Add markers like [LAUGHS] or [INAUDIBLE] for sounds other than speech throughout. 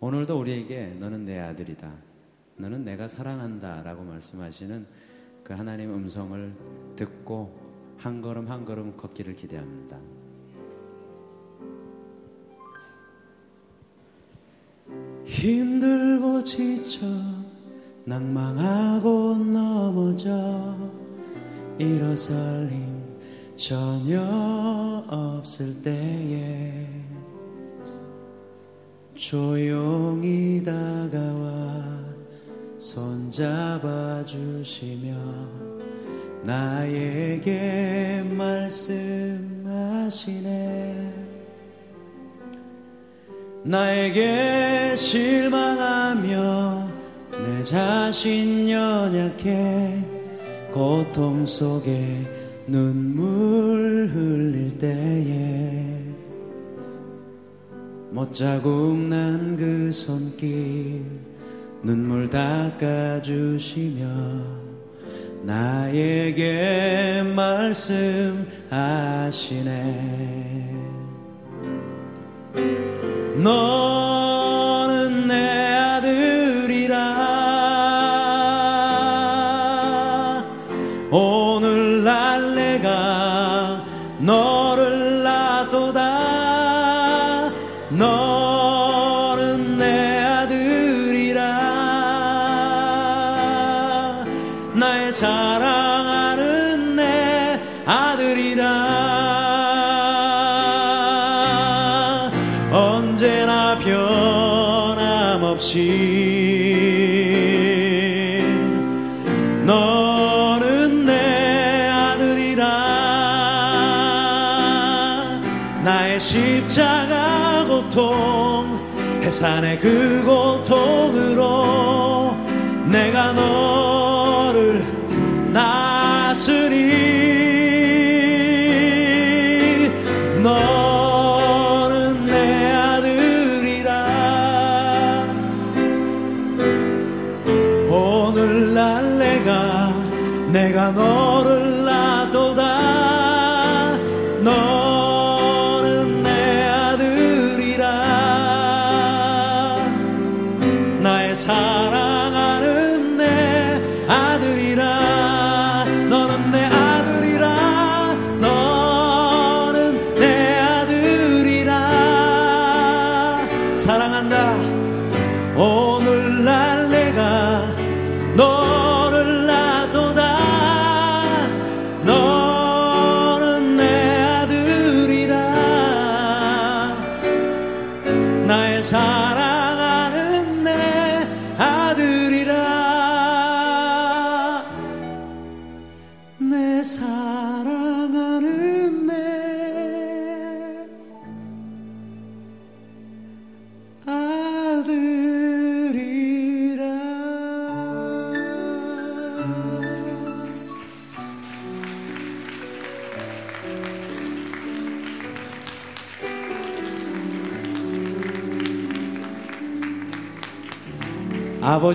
오늘도 우리에게 너는 내 아들이다. 너는 내가 사랑한다. 라고 말씀하시는 그 하나님의 음성을 듣고 한 걸음 한 걸음 걷기를 기대합니다. 힘들고 지쳐 낭망하고 넘어져 일어설 힘 전혀 없을 때에 조용히 다가와 손잡아 주시며 나에게 말씀하시네. 나에게 실망하며 내 자신 연약해 고통 속에 눈물 흘릴 때에 못자국 난 그 손길 눈물 닦아주시며 나에게 말씀하시네. 너는 내 아들이라. 오늘날 내가 십자가 고통 해산의 그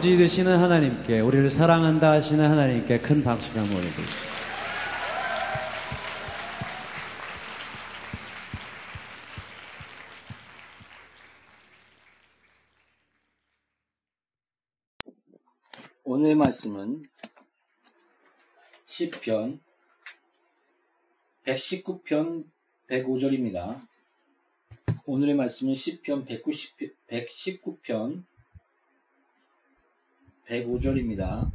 아버지 되시는 하나님께 우리를 사랑한다 하시는 하나님께 큰 박수를 보내드립니다. 오늘의 말씀은 시편 119편 105절입니다. 오늘의 말씀은 시편 190, 119편 105절입니다.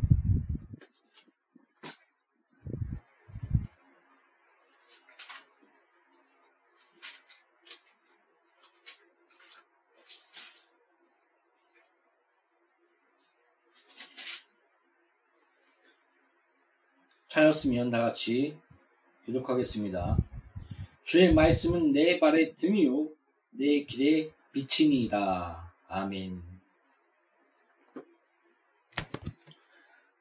찾았으면 다 같이 기독하겠습니다. 주의 말씀은 내 발의 등이요 내 길의 빛이니이다. 아멘.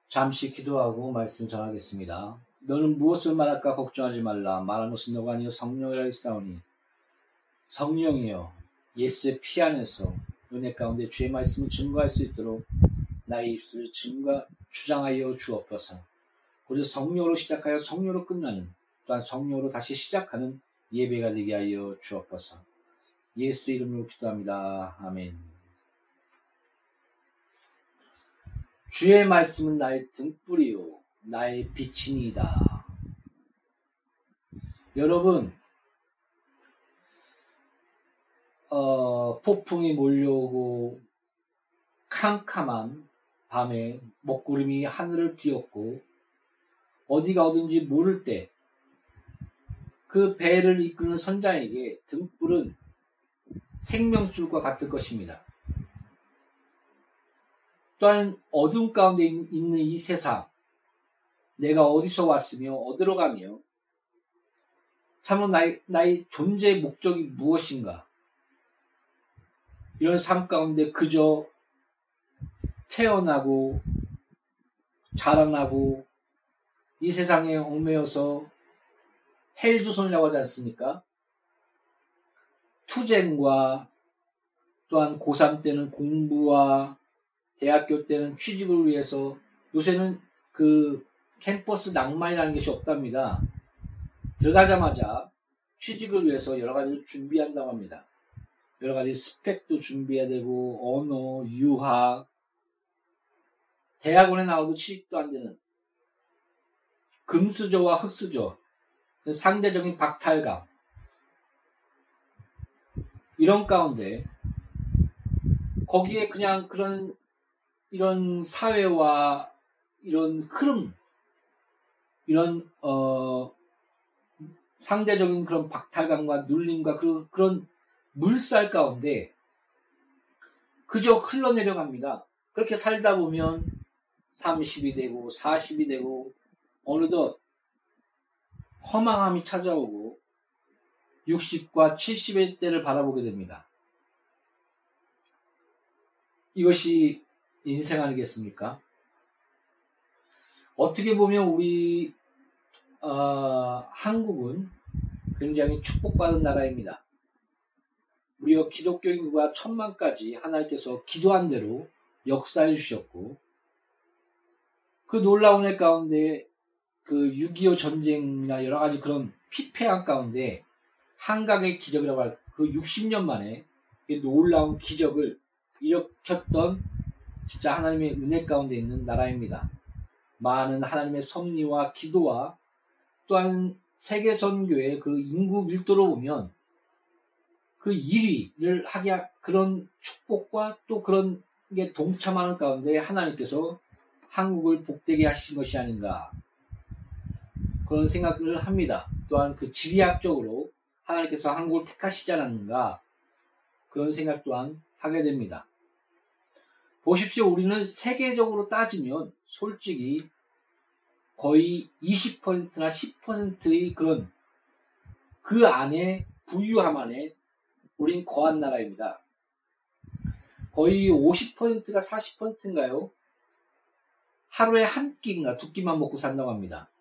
잠시 기도하고 말씀 전하겠습니다. 너는 무엇을 말할까 걱정하지 말라. 말하는 것은 너가 아니요 성령이라 했사오니 성령이여 예수의 피 안에서 은혜 가운데 주의 말씀을 증거할 수 있도록 나의 입술을 증거 주장하여 주옵소서. 우리 성령으로 시작하여 성령으로 끝나는 또한 성령으로 다시 시작하는 예배가 되게 하여 주옵소서. 예수 이름으로 기도합니다. 아멘. 주의 말씀은 나의 등불이요 나의 빛이니이다. 여러분 어, 폭풍이 몰려오고 캄캄한 밤에 먹구름이 하늘을 뒤었고 어디가 어딘지 모를 때 그 배를 이끄는 선장에게 등불은 생명줄과 같을 것입니다. 또한 어둠 가운데 있는 이 세상, 내가 어디서 왔으며 어디로 가며 참으로 나의, 나의 존재의 목적이 무엇인가? 이런 삶 가운데 그저 태어나고 자라나고 이 세상에 얽매여서 헬주손이라고 하지 않습니까? 투쟁과 또한 고3 때는 공부와 대학교 때는 취직을 위해서 요새는 그 캠퍼스 낭만이라는 것이 없답니다. 들어가자마자 취직을 위해서 여러 가지를 준비한다고 합니다. 여러 가지 스펙도 준비해야 되고 언어, 유학, 대학원에 나와도 취직도 안 되는 금수저와 흑수저, 상대적인 박탈감 이런 가운데 거기에 그냥 그런 이런 사회와 이런 흐름 이런 어 상대적인 그런 박탈감과 눌림과 그, 그런 물살 가운데 그저 흘러내려갑니다. 그렇게 살다 보면 30이 되고 40이 되고 어느덧 허망함이 찾아오고 60과 70의 때를 바라보게 됩니다. 이것이 인생 아니겠습니까? 어떻게 보면 우리 어, 한국은 굉장히 축복받은 나라입니다. 우리가 기독교인과 천만까지 하나님께서 기도한 대로 역사해 주셨고 그 놀라운 애 가운데 그 6.25 전쟁이나 여러 가지 그런 피폐한 가운데 한강의 기적이라고 할 그 60년 만에 놀라운 기적을 일으켰던 진짜 하나님의 은혜 가운데 있는 나라입니다. 많은 하나님의 섭리와 기도와 또한 세계 선교의 그 인구 밀도로 보면 그 1위를 하게 그런 축복과 또 그런 게 동참하는 가운데 하나님께서 한국을 복되게 하신 것이 아닌가 그런 생각을 합니다. 또한 그 지리학적으로 하나님께서 한국을 택하시지 않았는가 그런 생각 또한 하게 됩니다. 보십시오. 우리는 세계적으로 따지면 솔직히 거의 20%나 10%의 그런 그 안에 부유함 안에 우린 거한 나라입니다. 거의 50%가 40%인가요? 하루에 한 끼인가 두 끼만 먹고 산다고 합니다.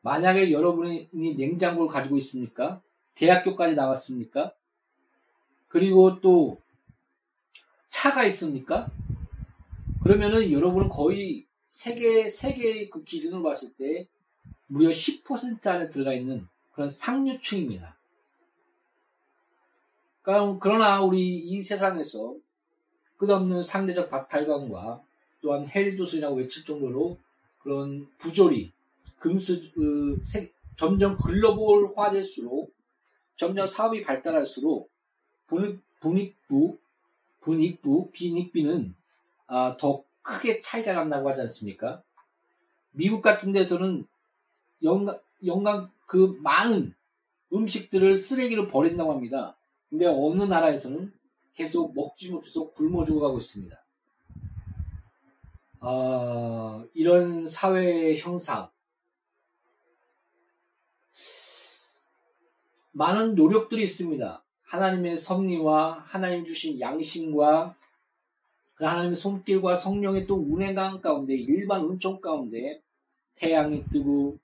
만약에 여러분이 냉장고를 가지고 있습니까? 대학교까지 나왔습니까? 그리고 또 차가 있습니까? 그러면은 여러분은 거의 세계, 세계의 그 기준으로 봤을 때 무려 10% 안에 들어가 있는 그런 상류층입니다. 그러나 우리 이 세상에서 끝없는 상대적 박탈감과 또한 헬조선이라고 외칠 정도로 그런 부조리, 금수, 그, 세, 점점 글로벌화될수록 점점 사업이 발달할수록 분익, 분익부, 분익부, 빈익비는 아, 더 크게 차이가 난다고 하지 않습니까? 미국 같은 데서는 영감, 영감 그 많은 음식들을 쓰레기로 버린다고 합니다. 근데 어느 나라에서는 계속 먹지 못해서 굶어 죽어가고 있습니다. 어, 이런 사회 형상, 많은 노력들이 있습니다. 하나님의 섭리와 하나님 주신 양심과 그 하나님의 손길과 성령의 또 운행강 가운데 일반 은총 가운데 태양이 뜨고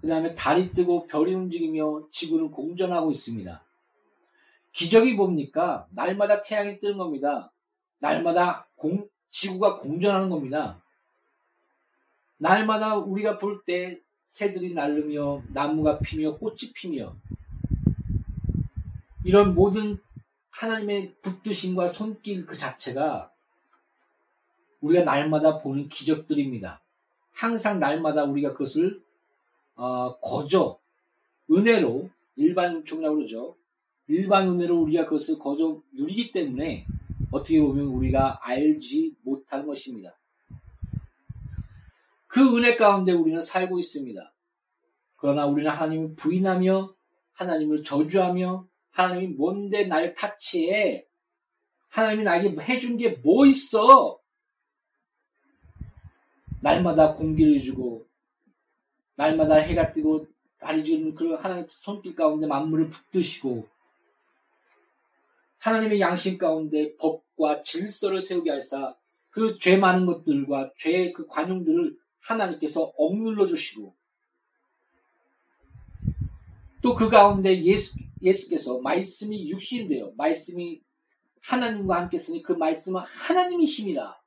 그 다음에 달이 뜨고 별이 움직이며 지구는 공전하고 있습니다. 기적이 뭡니까? 날마다 태양이 뜨는 겁니다. 날마다 공, 지구가 공전하는 겁니다. 날마다 우리가 볼 때 새들이 날르며 나무가 피며 꽃이 피며 이런 모든 하나님의 붙드심과 손길 그 자체가 우리가 날마다 보는 기적들입니다. 항상 날마다 우리가 그것을 어, 거저 은혜로 일반 총이라고 그러죠. 일반 은혜로 우리가 그것을 거저 누리기 때문에 어떻게 보면 우리가 알지 못하는 것입니다. 그 은혜 가운데 우리는 살고 있습니다. 그러나 우리는 하나님을 부인하며 하나님을 저주하며 하나님이 뭔데 날 타치해 하나님이 나에게 해준 게 뭐 있어? 날마다 공기를 주고 날마다 해가 뜨고 달이 지는 그런 하나님의 손길 가운데 만물을 붙드시고 하나님의 양심 가운데 법과 질서를 세우게 하사 그 죄 많은 것들과 죄의 그 관용들을 하나님께서 억눌러 주시고 또 그 가운데 예수, 예수께서 말씀이 육신인데요. 말씀이 하나님과 함께 쓰니 그 말씀은 하나님이 힘이라.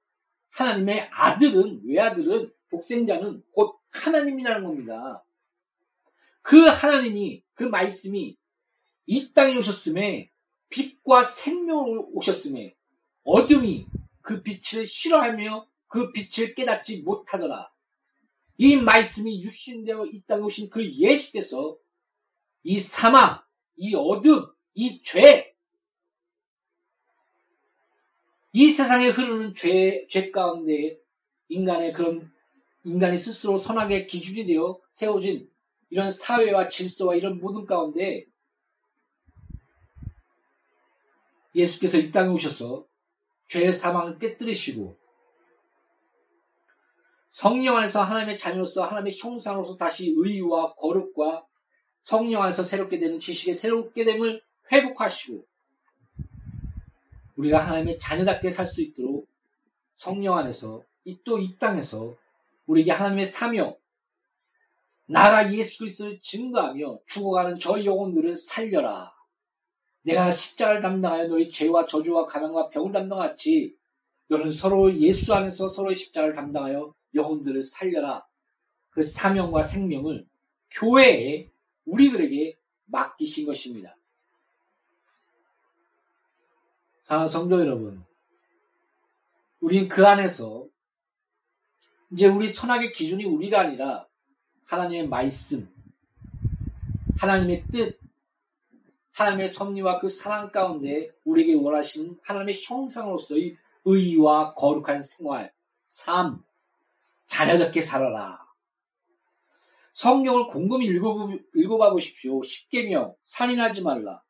하나님의 아들은, 외아들은, 독생자는 곧 하나님이라는 겁니다. 그 하나님이, 그 말씀이 이 땅에 오셨음에 빛과 생명으로 오셨음에 어둠이 그 빛을 싫어하며 그 빛을 깨닫지 못하더라. 이 말씀이 육신되어 이 땅에 오신 그 예수께서 이 사망, 이 어둠, 이 죄, 이 세상에 흐르는 죄, 죄 가운데 인간의 그런 인간이 스스로 선악의 기준이 되어 세워진 이런 사회와 질서와 이런 모든 가운데 예수께서 이 땅에 오셔서 죄의 사망을 깨뜨리시고 성령 안에서 하나님의 자녀로서 하나님의 형상으로서 다시 의와 거룩과 성령 안에서 새롭게 되는 지식의 새롭게 됨을 회복하시고 우리가 하나님의 자녀답게 살 수 있도록 성령 안에서 이또이 땅에서 우리에게 하나님의 사명 나가 예수 그리스도를 증거하며 죽어가는 저 영혼들을 살려라. 내가 십자가를 담당하여 너희 죄와 저주와 가난과 병을 담당하지 너는 서로 예수 안에서 서로의 십자가를 담당하여 영혼들을 살려라. 그 사명과 생명을 교회에 우리들에게 맡기신 것입니다. 사랑하는 성도 여러분, 우리는 그 안에서 이제 우리 선악의 기준이 우리가 아니라 하나님의 말씀, 하나님의 뜻, 하나님의 섭리와 그 사랑 가운데 우리에게 원하시는 하나님의 형상으로서의 의와 거룩한 생활, 삶, 자녀답게 살아라. 성경을 곰곰이 읽어봐 보십시오. 십계명, 살인하지 말라.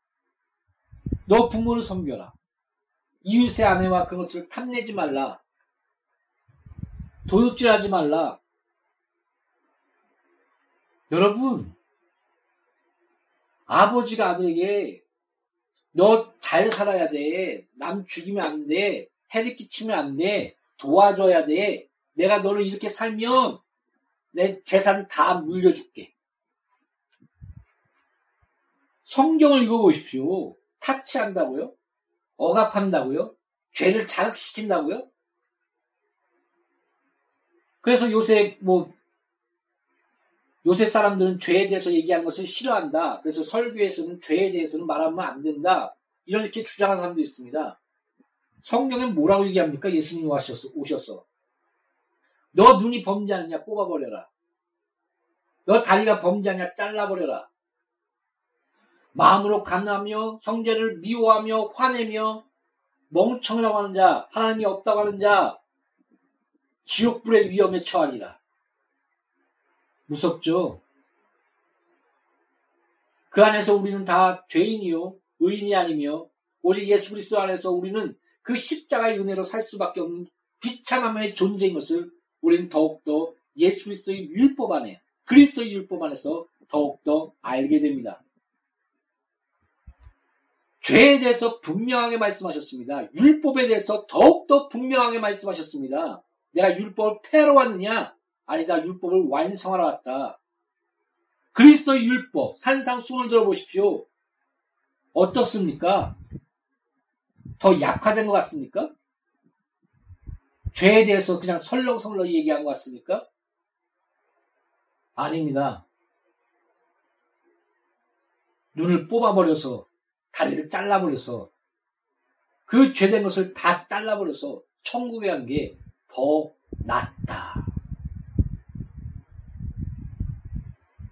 너 부모를 섬겨라. 이웃의 아내와 그것을 탐내지 말라. 도둑질 하지 말라. 여러분, 아버지가 아들에게 너 잘 살아야 돼. 남 죽이면 안 돼. 해를 끼치면 안 돼. 도와줘야 돼. 내가 너를 이렇게 살면 내 재산 다 물려줄게. 성경을 읽어보십시오. 타치한다고요? 억압한다고요? 죄를 자극시킨다고요? 그래서 요새 뭐 요새 사람들은 죄에 대해서 얘기하는 것을 싫어한다. 그래서 설교에서는 죄에 대해서는 말하면 안 된다. 이렇게 주장하는 사람도 있습니다. 성경엔 뭐라고 얘기합니까? 예수님이 오셔서, 오셔서. 너 눈이 범죄하느냐? 뽑아버려라. 너 다리가 범죄하냐? 잘라버려라. 마음으로 간하며 형제를 미워하며 화내며 멍청이라고 하는 자, 하나님이 없다고 하는 자, 지옥불의 위험에 처하리라. 무섭죠? 그 안에서 우리는 다 죄인이요, 의인이 아니며, 오직 예수 그리스도 안에서 우리는 그 십자가의 은혜로 살 수밖에 없는 비참함의 존재인 것을 우리는 더욱더 예수 그리스도의 율법 안에, 그리스도의 율법 안에서 더욱더 알게 됩니다. 죄에 대해서 분명하게 말씀하셨습니다. 율법에 대해서 더욱더 분명하게 말씀하셨습니다. 내가 율법을 폐하러 왔느냐? 아니다. 율법을 완성하러 왔다. 그리스도의 율법, 산상수훈을 들어보십시오. 어떻습니까? 더 약화된 것 같습니까? 죄에 대해서 그냥 설렁설렁 얘기한 것 같습니까? 아닙니다. 눈을 뽑아버려서 다리를 잘라버려서 그 죄된 것을 다 잘라버려서 천국에 간게더 낫다.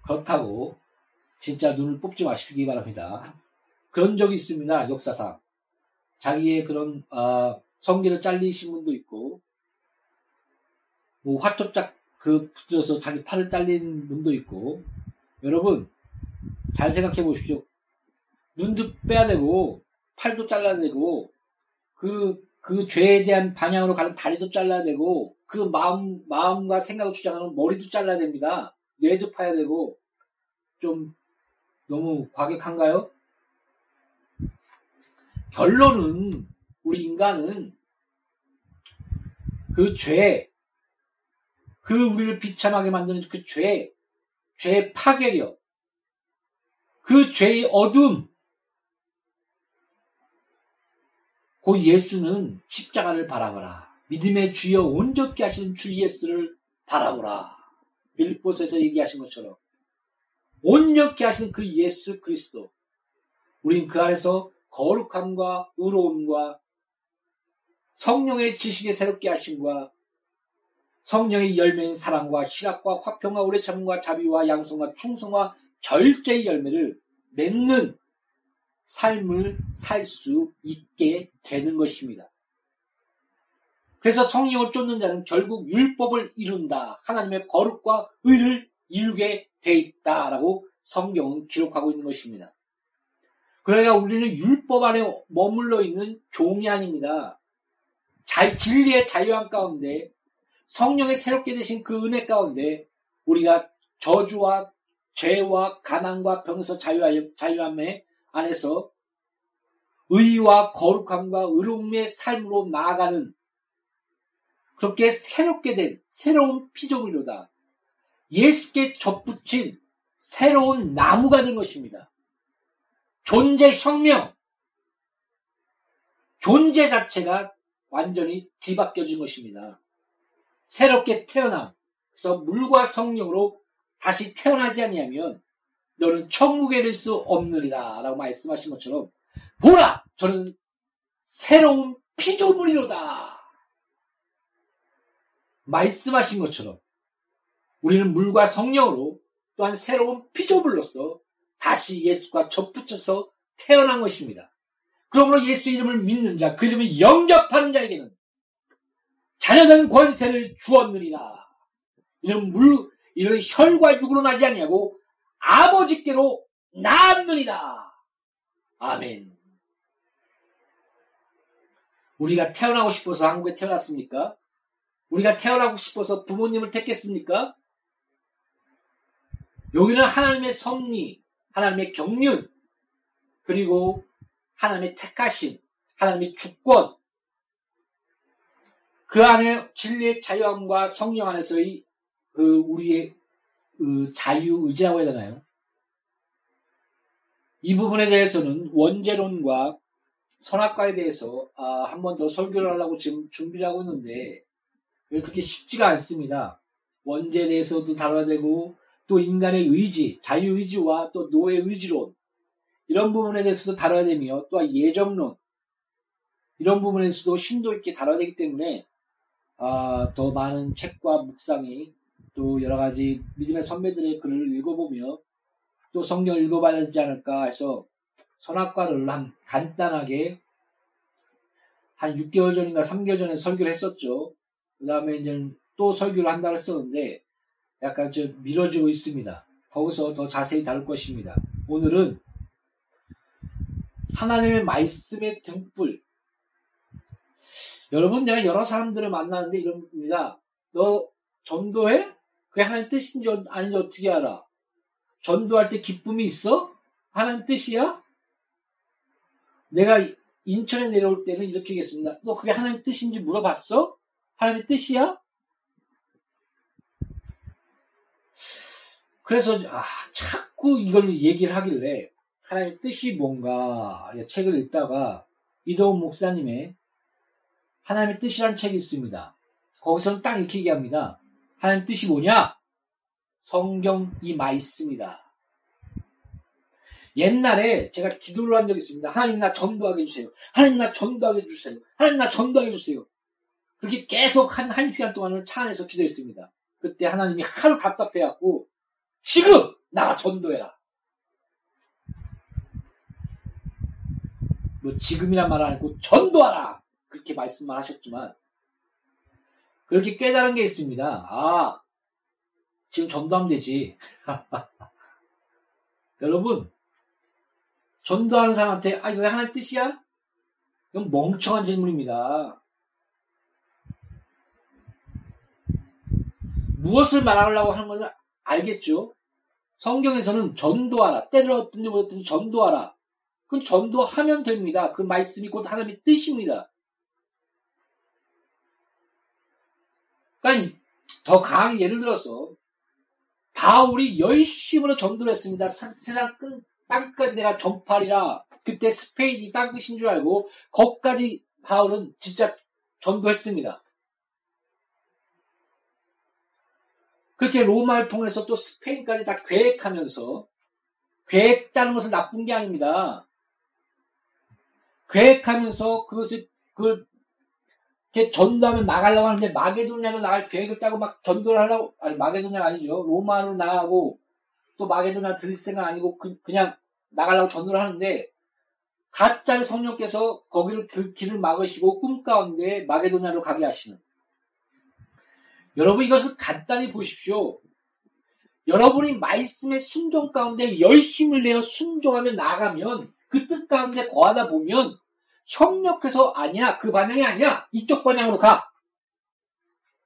그렇다고 진짜 눈을 뽑지 마시기 바랍니다. 그런 적이 있습니다. 역사상. 자기의 그런 어, 성기를 잘리신 분도 있고 뭐 화초짝 그 붙여서 자기 팔을 잘린 분도 있고 여러분 잘 생각해 보십시오. 눈도 빼야 되고 팔도 잘라야 되고 그, 그 죄에 대한 방향으로 가는 다리도 잘라야 되고 그 마음, 마음과 생각을 주장하는 머리도 잘라야 됩니다. 뇌도 파야 되고 좀 너무 과격한가요? 결론은 우리 인간은 그 죄, 그 우리를 비참하게 만드는 그 죄, 죄의 파괴력, 그 죄의 어둠, 그 예수는 십자가를 바라보라. 믿음의 주여 온전케 하시는 주 예수를 바라보라. 빌보스에서 얘기하신 것처럼 온전케 하시는 그 예수 그리스도. 우린 그 안에서 거룩함과 의로움과 성령의 지식에 새롭게 하심과 성령의 열매인 사랑과 희락과 화평과 오래 참음과 자비와 양성과 충성과 절제의 열매를 맺는 삶을 살 수 있게 되는 것입니다. 그래서 성령을 쫓는 자는 결국 율법을 이룬다. 하나님의 거룩과 의를 이루게 돼 있다라고 성경은 기록하고 있는 것입니다. 그러니까 우리는 율법 안에 머물러 있는 종이 아닙니다. 자, 진리의 자유함 가운데 성령의 새롭게 되신 그 은혜 가운데 우리가 저주와 죄와 가난과 병에서 자유함에 안에서 의와 거룩함과 의로움의 삶으로 나아가는 그렇게 새롭게 된 새로운 피조물이로다. 예수께 접붙인 새로운 나무가 된 것입니다. 존재 혁명, 존재 자체가 완전히 뒤바뀌어진 것입니다. 새롭게 태어남, 그래서 물과 성령으로 다시 태어나지 아니하면 너는 천국에 이를 수 없느니라 라고 말씀하신 것처럼 보라! 저는 새로운 피조물이로다! 말씀하신 것처럼 우리는 물과 성령으로 또한 새로운 피조물로서 다시 예수과 접붙여서 태어난 것입니다. 그러므로 예수 이름을 믿는 자, 그 이름을 영접하는 자에게는 자녀된 권세를 주었느니라. 이런 물, 이런 혈과 육으로 나지 아니하고 아버지께로 낳았느니라. 아멘. 우리가 태어나고 싶어서 한국에 태어났습니까? 우리가 태어나고 싶어서 부모님을 택했습니까? 여기는 하나님의 섭리, 하나님의 경륜, 그리고 하나님의 택하심, 하나님의 주권, 그 안에 진리의 자유함과 성령 안에서의 그 우리의 그 자유 의지라고 해야 되나요? 이 부분에 대해서는 원죄론과 선악과에 대해서 아, 한 번 더 설교를 하려고 지금 준비를 하고 있는데 그렇게 쉽지가 않습니다. 원죄에 대해서도 다뤄야 되고 또 인간의 의지, 자유 의지와 또 노예 의지론 이런 부분에 대해서도 다뤄야 되며 또 예정론 이런 부분에서도 심도 있게 다뤄야 되기 때문에 아, 더 많은 책과 묵상이 또 여러 가지 믿음의 선배들의 글을 읽어보며 또 성경을 읽어봐야 되지 않을까 해서 선악과를 한 간단하게 한 6개월 전인가 3개월 전에 설교를 했었죠. 그 다음에 이제 또 설교를 한다고 했었는데 약간 좀 미뤄지고 있습니다. 거기서 더 자세히 다룰 것입니다. 오늘은 하나님의 말씀의 등불. 여러분, 내가 여러 사람들을 만나는데 이럽니다. 너 전도해? 그게 하나님 뜻인지 아닌지 어떻게 알아? 전도할 때 기쁨이 있어? 하나님 뜻이야? 내가 인천에 내려올 때는 이렇게 하겠습니다. 너 그게 하나님 뜻인지 물어봤어? 하나님의 뜻이야? 그래서 아, 자꾸 이걸 얘기를 하길래 하나님의 뜻이 뭔가 책을 읽다가 이도훈 목사님의 하나님의 뜻이라는 책이 있습니다. 거기서는 딱 이렇게 얘기합니다. 하나님 뜻이 뭐냐? 성경 이 말씀이다. 옛날에 제가 기도를 한 적이 있습니다. 하나님 나 전도하게 해주세요. 하나님 나 전도하게 해주세요. 하나님 나 전도하게 해주세요. 그렇게 계속 한, 한 시간 동안을 차 안에서 기도했습니다. 그때 하나님이 하루 답답해갖고, 지금! 나가 전도해라. 뭐, 지금이란 말 안 했고, 전도하라! 그렇게 말씀만 하셨지만, 그렇게 깨달은 게 있습니다. 아, 지금 전도하면 되지. [LAUGHS] 여러분, 전도하는 사람한테, 아, 이거 하나의 뜻이야? 이건 멍청한 질문입니다. 무엇을 말하려고 하는 건지 알겠죠? 성경에서는 전도하라. 때를 얻든지 못든지 전도하라. 그건 전도하면 됩니다. 그 말씀이 곧 하나님의 뜻입니다. 그러니까 더 강하게 예를 들어서 바울이 열심으로 전도를 했습니다. 세상 끝, 땅까지 내가 전파리라. 그때 스페인이 땅 끝인 줄 알고 거기까지 바울은 진짜 전도했습니다. 그렇게 로마를 통해서 또 스페인까지 다 계획하면서 계획 짜는 것은 나쁜 게 아닙니다. 계획하면서 그것을 그 이렇게 전도하면 나가려고 하는데 마게도냐로 나갈 계획을 짜고 막 전도를 하려고 아니 마게도냐가 아니죠 로마로 나가고 또 마게도냐 들릴 생각 아니고 그, 냥 나가려고 전도를 하는데 갑자기 성령께서 거기를 그 길을 막으시고 꿈 가운데 마게도냐로 가게 하시는 여러분 이것을 간단히 보십시오. 여러분이 말씀의 순종 가운데 열심을 내어 순종하며 나가면 그 뜻 가운데 거하다 보면 협력해서 아니야 그 방향이 아니야 이쪽 방향으로 가.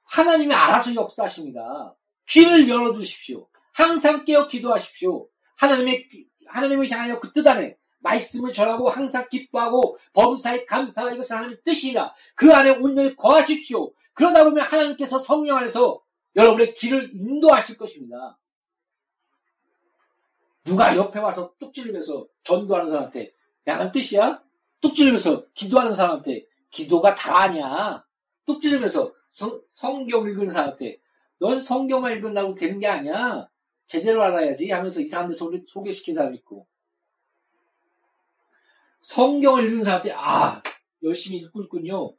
하나님이 알아서 역사하십니다. 귀를 열어주십시오. 항상 깨어 기도하십시오. 하나님의 하나님을 향하여 그 뜻 안에 말씀을 전하고 항상 기뻐하고 범사에 감사하 이것은 하나님의 뜻이라 그 안에 온전히 거하십시오. 그러다 보면 하나님께서 성령 안에서 여러분의 길을 인도하실 것입니다. 누가 옆에 와서 뚝 찌르면서 전도하는 사람한테 야는 뜻이야? 뚝 찌르면서 기도하는 사람한테 기도가 다 아니야. 뚝 찌르면서 성, 성경 읽는 사람한테 넌 성경만 읽는다고 되는 게 아니야. 제대로 알아야지 하면서 이 사람들 소개, 소개시킨 사람 있고 성경을 읽는 사람한테 아 열심히 읽고 있군요.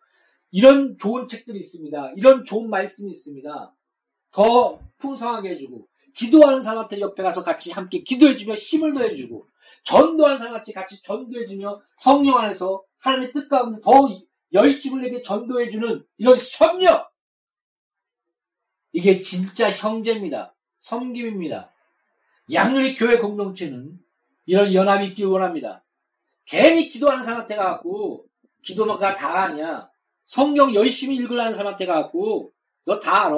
이런 좋은 책들이 있습니다. 이런 좋은 말씀이 있습니다. 더 풍성하게 해주고 기도하는 사람한테 옆에 가서 같이 함께 기도해주며 힘을 더해주고 전도하는 사람 같이 같이 전도해주며 성령 안에서 하나님의 뜻 가운데 더 열심을 내게 전도해주는 이런 협력 이게 진짜 형제입니다. 섬김입니다. 양률의 교회 공동체는 이런 연합이 있길 원합니다. 괜히 기도하는 사람한테 가갖고 기도가 다 아니야. 성경 열심히 읽으려는 사람한테 가갖고 너 다 알아?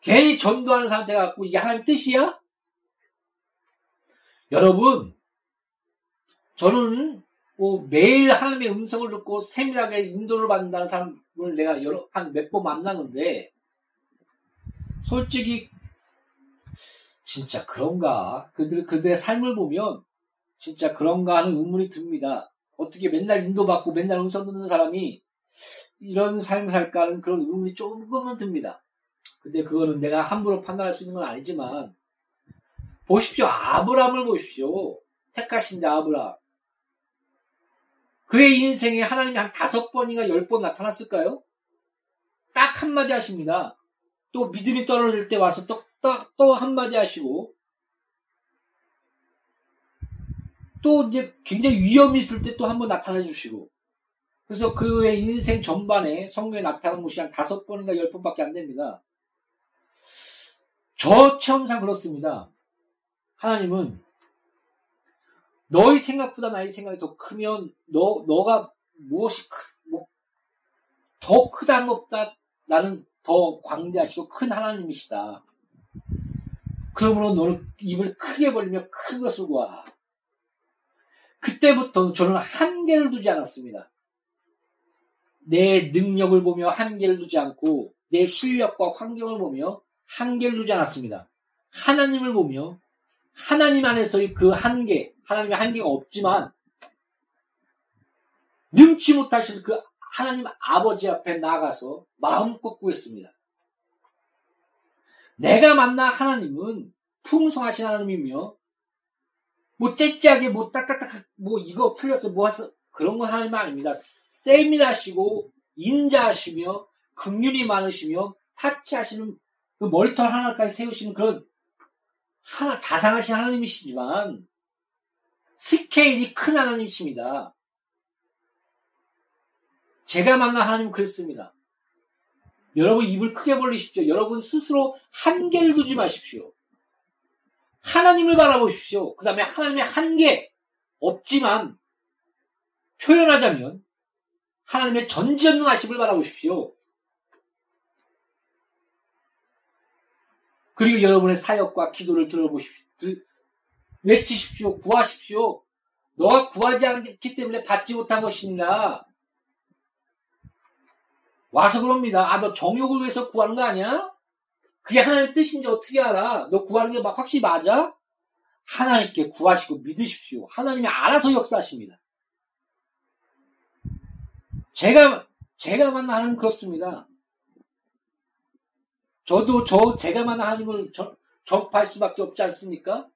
괜히 전도하는 사람한테 가갖고 이게 하나님 뜻이야? 여러분 저는 뭐 매일 하나님의 음성을 듣고 세밀하게 인도를 받는다는 사람을 내가 여러 한 몇 번 만나는데 솔직히 진짜 그런가 그들 그들의 삶을 보면 진짜 그런가 하는 의문이 듭니다. 어떻게 맨날 인도받고 맨날 음성 듣는 사람이 이런 삶을 살까 하는 그런 의문이 조금은 듭니다. 근데 그거는 내가 함부로 판단할 수 있는 건 아니지만 보십시오. 아브라함을 보십시오. 택하신 자 아브라함. 그의 인생에 하나님이 한 다섯 번인가 열 번 나타났을까요? 딱 한마디 하십니다. 또 믿음이 떨어질 때 와서 또, 또, 또 한마디 하시고 또 이제 굉장히 위험이 있을 때 또 한번 나타나 주시고 그래서 그의 인생 전반에 성경에 나타나는 것이 한 다섯 번인가 열 번밖에 안 됩니다. 저 체험상 그렇습니다. 하나님은 너희 생각보다 나의 생각이 더 크면 너 너가 무엇이 크, 뭐, 더 크다는 것보다 나는 더 광대하시고 큰 하나님이시다. 그러므로 너는 입을 크게 벌리며 큰 것을 구하라. 그때부터 저는 한계를 두지 않았습니다. 내 능력을 보며 한계를 두지 않고 내 실력과 환경을 보며 한계를 두지 않았습니다. 하나님을 보며 하나님 안에서의 그 한계, 하나님의 한계가 없지만 능치 못하실 그 하나님 아버지 앞에 나가서 마음껏 구했습니다. 내가 만난 하나님은 풍성하신 하나님이며 뭐 째째하게 뭐 딱딱딱 뭐 이거 틀렸어 뭐 해서 그런 건 하나님 아닙니다. 세밀하시고 인자하시며 긍휼이 많으시며 타치하시는 그 머리털 하나까지 세우시는 그런 하나 자상하신 하나님이시지만 스케일이 큰 하나님이십니다. 제가 만난 하나님은 그랬습니다. 여러분 입을 크게 벌리십시오. 여러분 스스로 한계를 두지 마십시오. 하나님을 바라보십시오. 그 다음에 하나님의 한계 없지만 표현하자면 하나님의 전지전능하심을 바라보십시오. 그리고 여러분의 사역과 기도를 들어보십시오. 들, 외치십시오. 구하십시오. 너가 구하지 않기 때문에 받지 못한 것입니다. 와서 그럽니다. 아, 너 정욕을 위해서 구하는 거 아니야? 그게 하나님의 뜻인지 어떻게 알아? 너 구하는 게 막 확실히 맞아? 하나님께 구하시고 믿으십시오. 하나님이 알아서 역사하십니다. 제가, 제가 만난 하나님 그렇습니다. 저도 저 제가 만난 하나님을 저, 접할 수밖에 없지 않습니까?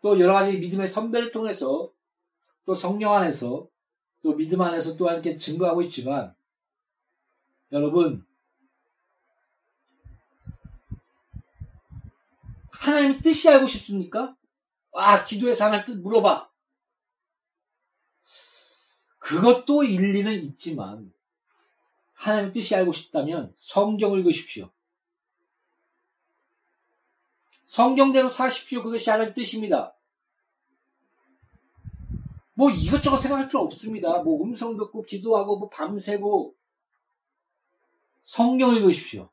또 여러 가지 믿음의 선배를 통해서 또 성령 안에서 또 믿음 안에서 또 함께 증거하고 있지만 여러분 하나님의 뜻이 알고 싶습니까? 아 기도에서 하나님 뜻 물어봐. 그것도 일리는 있지만 하나님의 뜻이 알고 싶다면 성경을 읽으십시오. 성경대로 사십시오. 그것이 하나님의 뜻입니다. 뭐 이것저것 생각할 필요 없습니다. 뭐 음성 듣고 기도하고 뭐 밤새고 성경을 읽으십시오.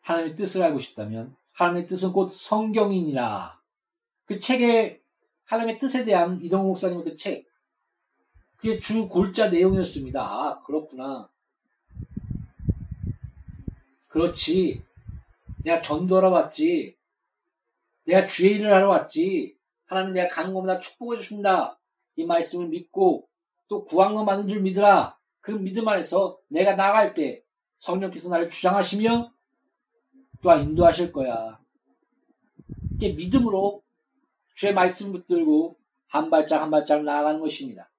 하나님의 뜻을 알고 싶다면 하나님의 뜻은 곧 성경이니라. 그 책에 하나님의 뜻에 대한 이동 목사님의 그 책, 그게 주 골자 내용이었습니다. 아, 그렇구나. 그렇지. 내가 전도하러 왔지. 내가 주의 일을 하러 왔지. 하나님 내가 가는 것보다 축복해 주신다. 이 말씀을 믿고 또 구한 것 많은 줄 믿으라. 그 믿음 안에서 내가 나갈 때 성령께서 나를 주장하시며 또한 인도하실 거야. 이게 믿음으로 주의 말씀 붙들고 한 발짝 한 발짝 나아가는 것입니다.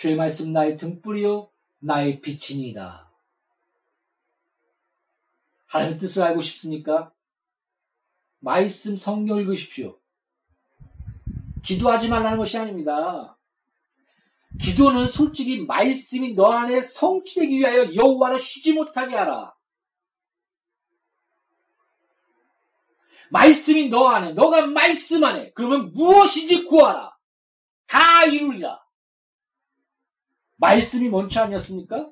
주의 말씀 나의 등불이요 나의 빛이니이다. 하나님의 뜻을 알고 싶습니까? 말씀 성경 읽으십시오. 기도하지 말라는 것이 아닙니다. 기도는 솔직히 말씀이 너 안에 성취되기 위하여 여호와를 쉬지 못하게 하라. 말씀이 너 안에, 너가 말씀 안에, 그러면 무엇인지 구하라. 다 이루리라. 말씀이 뭔지 아니었습니까?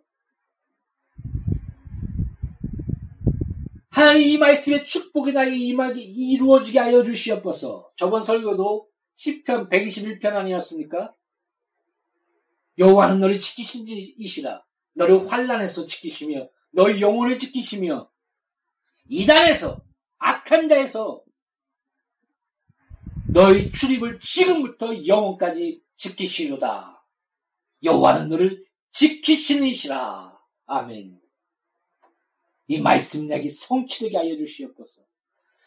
하나님 이 말씀의 축복이 나에게 임하게 이루어지게 하여 주시옵소서. 저번 설교도 10편 121편 아니었습니까? 여호와는 너를 지키신 이시라. 너를 환란에서 지키시며 너의 영혼을 지키시며 이단에서 악한 자에서 너의 출입을 지금부터 영혼까지 지키시로다. 여호와는 너를 지키시는 이시라. 아멘. 이 말씀 내게 성취되게 하여 주시옵소서.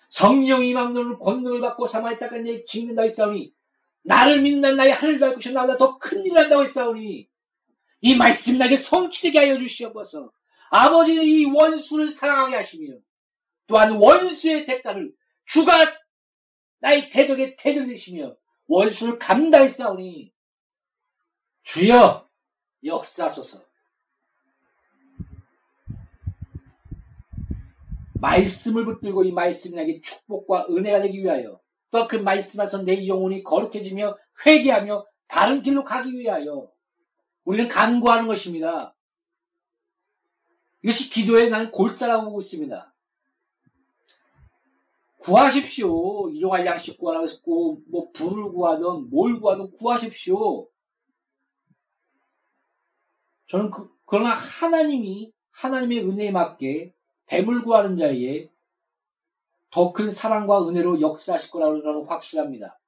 성령이 너를 권능을 받고 사마에 닦은 내 짓는다 했사오니 나를 믿는 나의 하늘 갈 것이 나보다 더 큰 일을 한다고 했사오니 이 말씀 나게 성취되게 하여 주시옵소서. 아버지는 이 원수를 사랑하게 하시며 또한 원수의 대가를 주가 나의 대적의 대적 되시며 원수를 감당했사오니 주여 역사소서. 말씀을 붙들고 이 말씀이 나에게 축복과 은혜가 되기 위하여 또 그 말씀에서 내 영혼이 거룩해지며 회개하며 다른 길로 가기 위하여 우리는 간구하는 것입니다. 이것이 기도에 나는 골자라고 보고 있습니다. 구하십시오. 일용할 양식 구하라고 했고, 뭐, 불을 구하든 뭘 구하든 구하십시오. 저는 그, 그러나 하나님이 하나님의 은혜에 맞게 뱀을 구하는 자에게 더 큰 사랑과 은혜로 역사하실 거라고 확실합니다.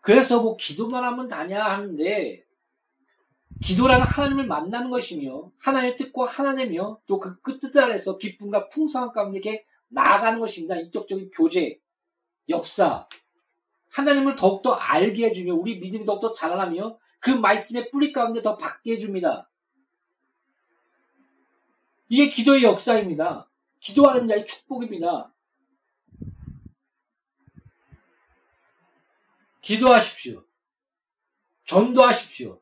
그래서 뭐 기도만 하면 다냐 하는데 기도라는 하나님을 만나는 것이며 하나님의 뜻과 하나님이며 또 그 끝뜻 아래서 기쁨과 풍성함 가운데 이렇게 나아가는 것입니다. 인격적인 교제, 역사. 하나님을 더욱더 알게 해주며 우리 믿음이 더욱더 자라나며 그 말씀의 뿌리 가운데 더 받게 해줍니다. 이게 기도의 역사입니다. 기도하는 자의 축복입니다. 기도하십시오. 전도하십시오.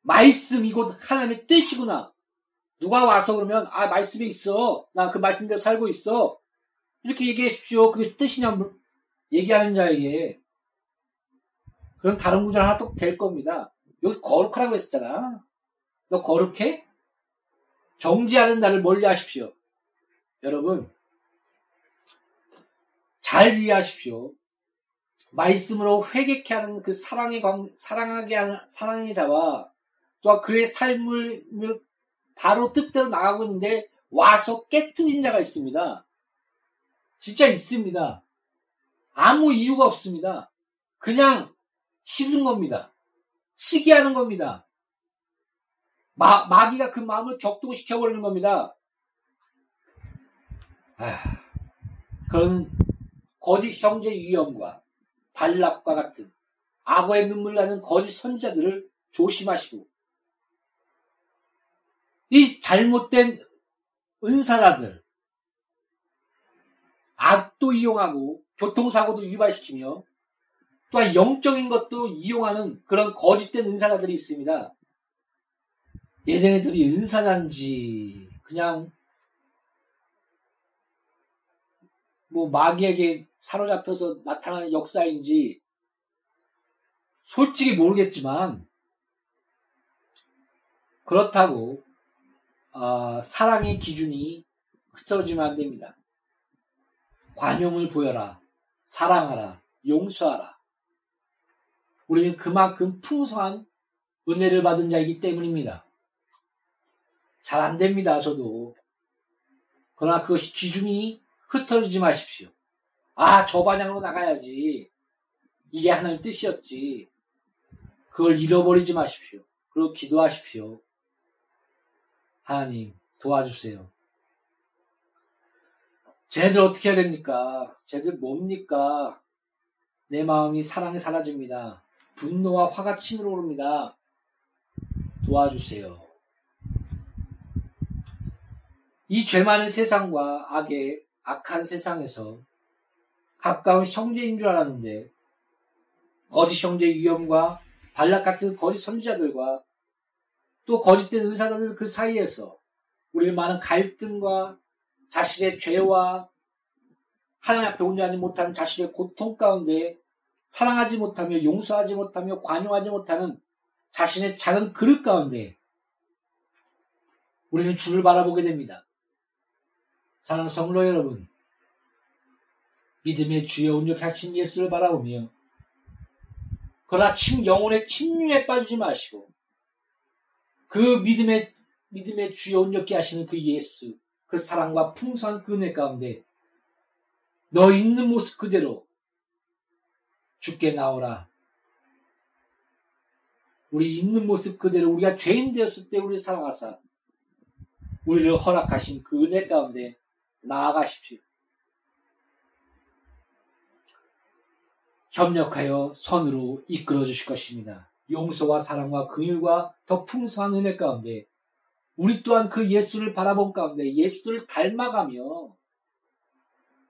말씀이 곧 하나님의 뜻이구나. 누가 와서 그러면 아 말씀이 있어. 나 그 말씀대로 살고 있어. 이렇게 얘기하십시오. 그게 뜻이냐 얘기하는 자에게 그럼 다른 구절 하나 또 될 겁니다. 여기 거룩하라고 했었잖아. 너 거룩해? 정지하는 나를 멀리 하십시오. 여러분, 잘 이해하십시오. 말씀으로 회개케 하는 그 사랑의 광, 사랑하게 하는 사랑의 자와 또한 그의 삶을 바로 뜻대로 나가고 있는데 와서 깨뜨린 자가 있습니다. 진짜 있습니다. 아무 이유가 없습니다. 그냥 싫은 겁니다. 시기하는 겁니다. 마, 마귀가 그 마음을 격동시켜 버리는 겁니다. 아, 그런 거짓 형제 위험과 발락과 같은 악어의 눈물 나는 거짓 선자들을 조심하시고 이 잘못된 은사자들 악도 이용하고 교통사고도 유발시키며 또한 영적인 것도 이용하는 그런 거짓된 은사자들이 있습니다. 예전애들이 은사자인지 그냥 뭐 마귀에게 사로잡혀서 나타나는 역사인지 솔직히 모르겠지만 그렇다고 어, 사랑의 기준이 흐트러지면 안 됩니다. 관용을 보여라, 사랑하라, 용서하라. 우리는 그만큼 풍성한 은혜를 받은 자이기 때문입니다. 잘 안 됩니다, 저도. 그러나 그것이 기준이 흩어지지 마십시오. 아, 저 방향으로 나가야지. 이게 하나님 뜻이었지. 그걸 잃어버리지 마십시오. 그리고 기도하십시오. 하나님, 도와주세요. 쟤들 어떻게 해야 됩니까? 쟤들 뭡니까? 내 마음이 사랑에 사라집니다. 분노와 화가 치밀어 오릅니다. 도와주세요. 이 죄 많은 세상과 악의 악한 세상에서 가까운 형제인 줄 알았는데 거짓 형제 위험과 발락 같은 거짓 선지자들과 또 거짓된 의사들 그 사이에서 우리는 많은 갈등과 자신의 죄와 하나님 앞에 온전하지 못하는 자신의 고통 가운데 사랑하지 못하며 용서하지 못하며 관용하지 못하는 자신의 작은 그릇 가운데 우리는 주를 바라보게 됩니다. 사랑하는 성로 여러분, 믿음의 주여 온전하신 예수를 바라보며 그러나 침 영혼의 침륜에 빠지지 마시고 그 믿음의 믿음의 주여 온전케 하시는 그 예수 그 사랑과 풍성한 그 은혜 가운데 너 있는 모습 그대로 죽게 나오라. 우리 있는 모습 그대로 우리가 죄인 되었을 때 우리 사랑하사 우리를 허락하신 그 은혜 가운데 나아가십시오. 협력하여 선으로 이끌어 주실 것입니다. 용서와 사랑과 긍휼과 더 풍성한 은혜 가운데 우리 또한 그 예수를 바라본 가운데 예수를 닮아가며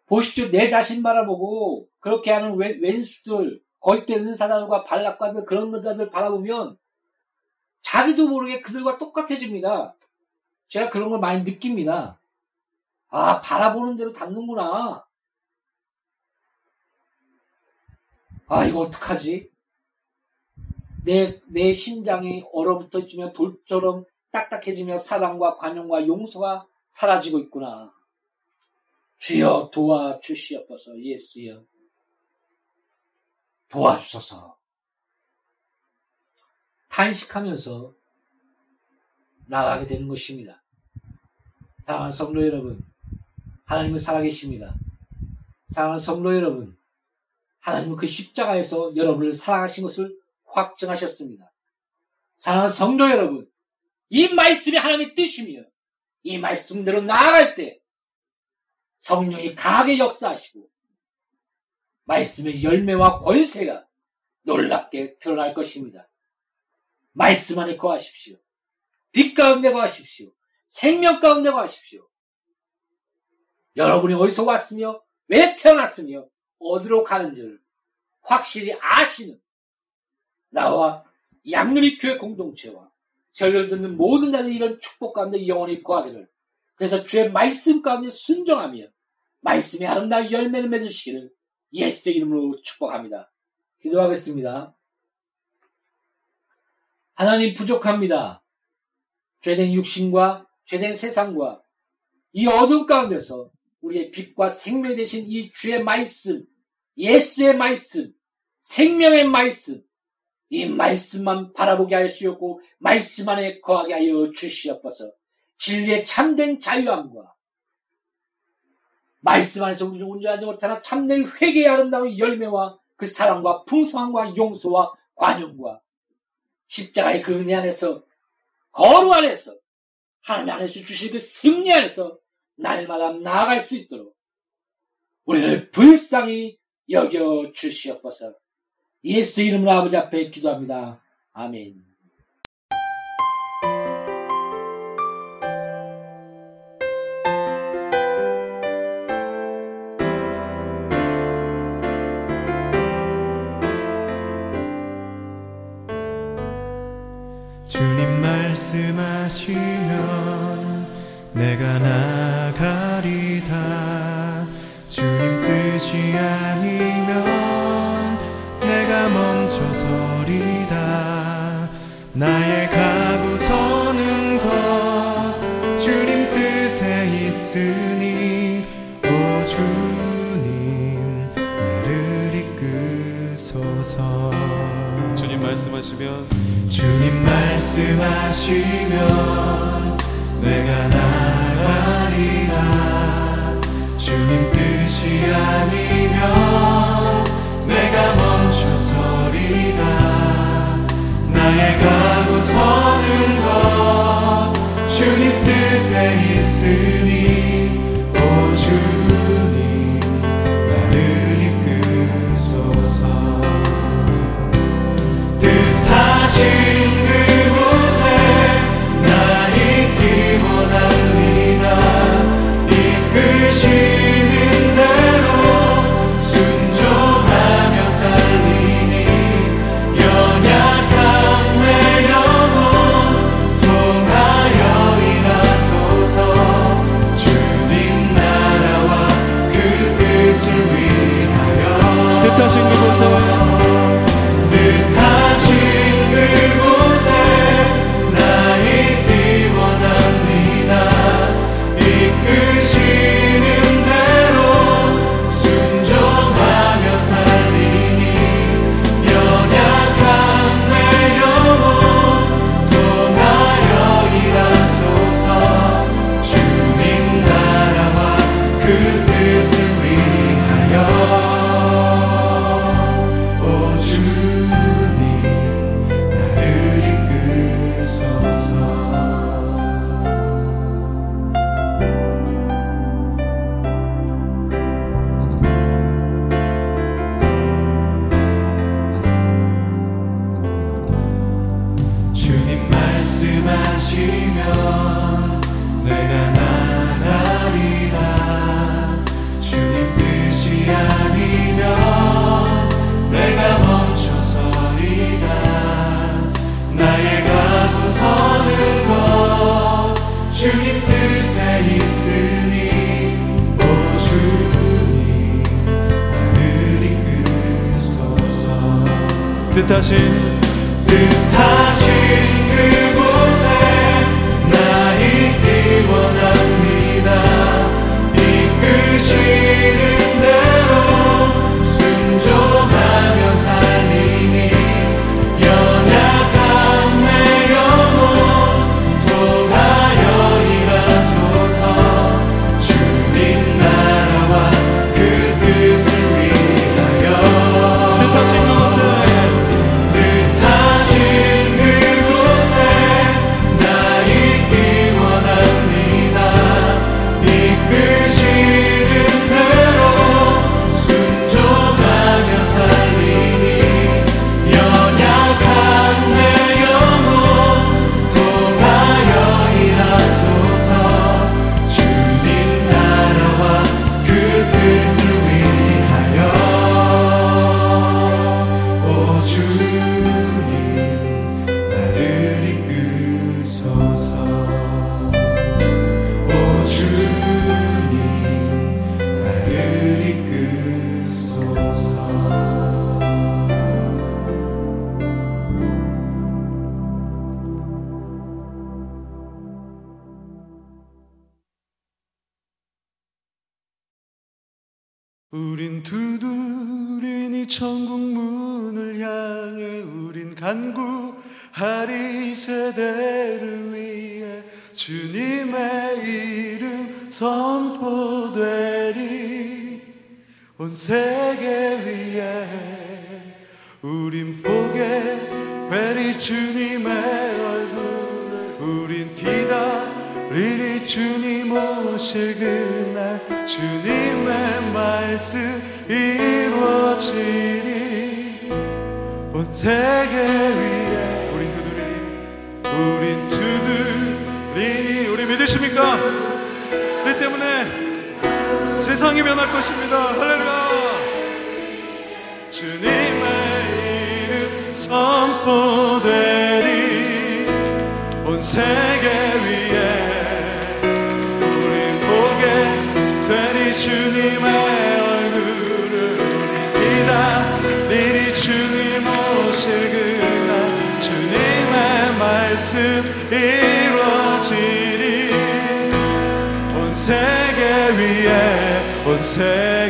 보십시오. 내 자신 바라보고 그렇게 하는 왼 수들, 거짓된 은사자들과 발락과들 그런 것들 바라보면 자기도 모르게 그들과 똑같아집니다. 제가 그런 걸 많이 느낍니다. 아, 바라보는 대로 닮는구나. 아, 이거 어떡하지? 내, 내 심장이 얼어붙어 있으며 돌처럼 딱딱해지며 사랑과 관용과 용서가 사라지고 있구나. 주여 도와주시옵소서 예수여. 도와주소서. 탄식하면서 나가게 되는 것입니다. 사랑하는 성도 여러분, 하나님은 살아계십니다. 사랑하는 성도 여러분, 하나님은 그 십자가에서 여러분을 사랑하신 것을 확증하셨습니다. 사랑하는 성도 여러분, 이 말씀이 하나님의 뜻이며 이 말씀대로 나아갈 때 성령이 강하게 역사하시고 말씀의 열매와 권세가 놀랍게 드러날 것입니다. 말씀 안에 거하십시오. 빛 가운데 거하십시오. 생명 가운데 거하십시오. 여러분이 어디서 왔으며 왜 태어났으며 어디로 가는지를 확실히 아시는 나와 양누리 교회 공동체와 설교를 듣는 모든 자들이 이런 축복 가운데 영원히 거하기를 그래서 주의 말씀 가운데 순종하며 말씀의 아름다운 열매를 맺으시기를 예수의 이름으로 축복합니다. 기도하겠습니다. 하나님 부족합니다. 죄된 육신과 죄된 세상과 이 어둠 가운데서 우리의 빛과 생명 되신 이 주의 말씀, 예수의 말씀, 생명의 말씀, 이 말씀만 바라보게 하여 주셨고 말씀 안에 거하게 하여 주시옵소서. 진리의 참된 자유함과 말씀 안에서 우리는 온전하지 못하나 참된 회개의 아름다운 열매와 그 사랑과 풍성함과 용서와 관용과 십자가의 그 은혜 안에서 거룩 안에서 하나님 안에서 주실 그 승리 안에서 날마다 나아갈 수 있도록 우리를 불쌍히 여겨 주시옵소서. 예수 이름으로 아버지 앞에 기도합니다. 아멘. 말씀하시면 내가 나가리다. 주님 뜻이 아니면 내가 멈춰서리다. 나의 가고 서는 것 주님 뜻에 있으니 오 주님 나를 이끄소서. 주님 말씀하시면 주님 말씀하시면 내가 나가리라. 주님 뜻이 아니면 내가 멈춰서리다 나의 가고 서는 것 주님 뜻에 있으니 오 주님 나를 이끄소서. 뜻하신 뜻하신 그곳에 문을 향해 우린 간구하리 세대를 위해 주님의 이름 선포되리. 온 세계 위에 우린 보게 되리 주님의 얼굴을 우린 기다리리. 주님 오실 그날 주님의 말씀 이루어지리 온 세계 위에 우린 두드리니 우린 두드리니. 우리 믿으십니까? 이 때문에 세상이 변할 것입니다. 할렐루야. 주님의 이름 선포되리. 온 세계 말씀 이루어지리 온 세계 위에 온 세계